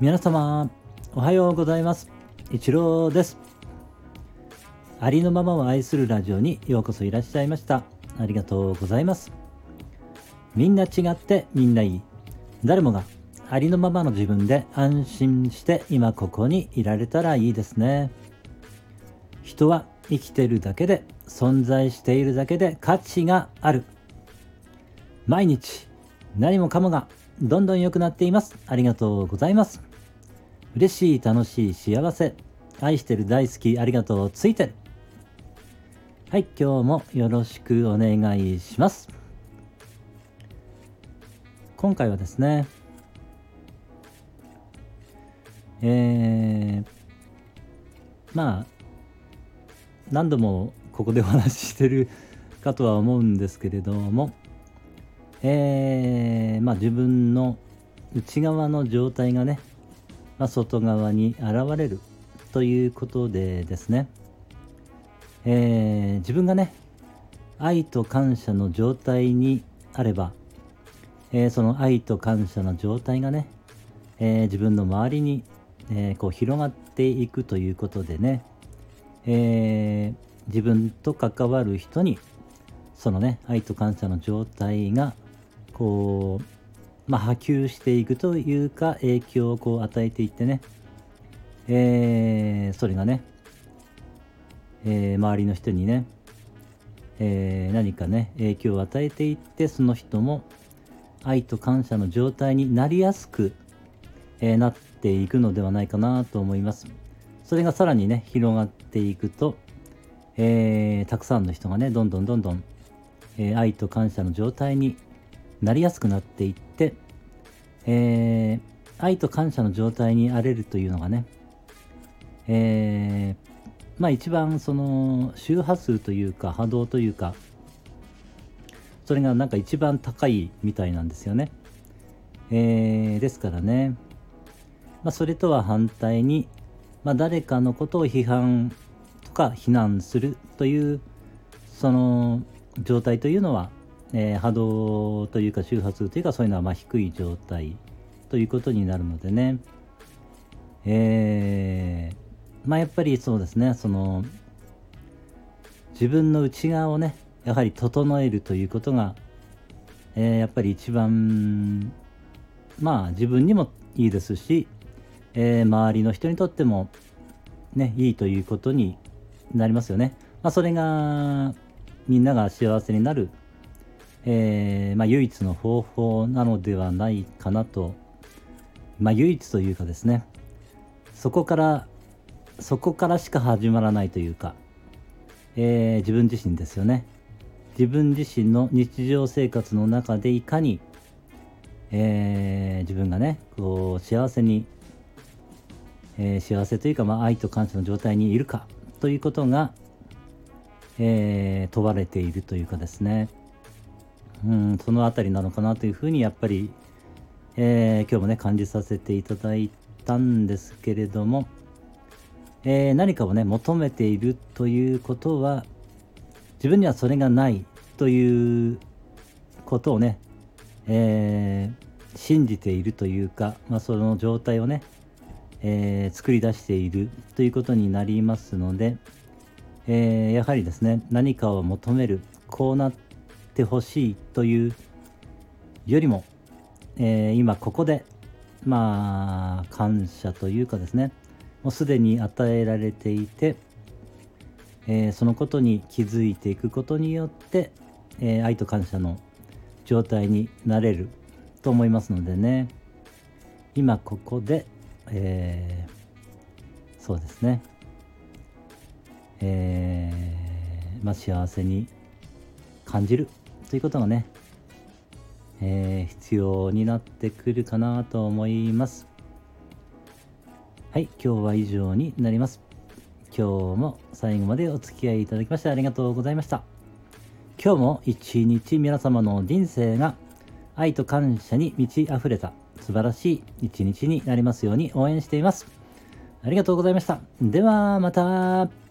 皆様おはようございます。一郎です。ありのままを愛するラジオにようこそいらっしゃいました。ありがとうございます。みんな違ってみんないい。誰もがありのままの自分で安心して今ここにいられたらいいですね。人は生きてるだけで存在しているだけで価値がある。毎日何もかもがどんどん良くなっています。ありがとうございます。嬉しい、楽しい、幸せ。愛してる、大好き、ありがとう、ついてる。はい、今日もよろしくお願いします。今回はですね、えー、まあ、何度もここでお話ししてるかとは思うんですけれども、えー、まあ自分の内側の状態がね、ま、外側に現れるということでですね、えー、自分がね愛と感謝の状態にあれば、えー、その愛と感謝の状態がね、えー、自分の周りに、えこう広がっていくということでね、え自分と関わる人にそのね愛と感謝の状態がこうまあ、波及していくというか影響をこう与えていってね、えー、それがね、えー、周りの人にね、えー、何かね影響を与えていってその人も愛と感謝の状態になりやすく、えなっていくのではないかなと思います。それがさらにね広がっていくと、えたくさんの人がねどんどんどんどん、え愛と感謝の状態になりやすくなっていって、えー、愛と感謝の状態にあれるというのがね、えー、まあ一番その周波数というか波動というかそれがなんか一番高いみたいなんですよね。えー、ですからね、まあ、それとは反対に、まあ、誰かのことを批判とか非難するというその状態というのはえー、波動というか周波数というかそういうのはま低い状態ということになるのでね、えー、まあやっぱりそうですねその自分の内側をねやはり整えるということが、えー、やっぱり一番まあ自分にもいいですし、え、周りの人にとってもねいいということになりますよね。まあ、それがみんなが幸せになるえー、まあ、唯一の方法なのではないかなと、まあ、唯一というかですね。そこからそこからしか始まらないというか、えー、自分自身ですよね。自分自身の日常生活の中でいかに、えー、自分がねこう幸せに、えー、幸せというか、まあ、愛と感謝の状態にいるかということが、え問われているというかですね。うん、その辺りなのかなというふうにやっぱり、えー、今日もね感じさせていただいたんですけれども、えー、何かをね求めているということは自分にはそれがないということをね、えー、信じているというか、まあ、その状態をね、え、作り出しているということになりますので、え、やはりですね何かを求めるこうなっててほしいというよりも、えー、今ここでまあ感謝というかですねもうすでに与えられていて、えー、そのことに気づいていくことによって、えー、愛と感謝の状態になれると思いますのでね。今ここで、えー、そうですね。えー、まあ幸せに感じるということがね、えー、必要になってくるかなと思います。はい、今日は以上になります。今日も最後までお付き合いいただきましてありがとうございました。今日も一日皆様の人生が愛と感謝に満ち溢れた素晴らしい一日になりますように応援しています。ありがとうございました。ではまた。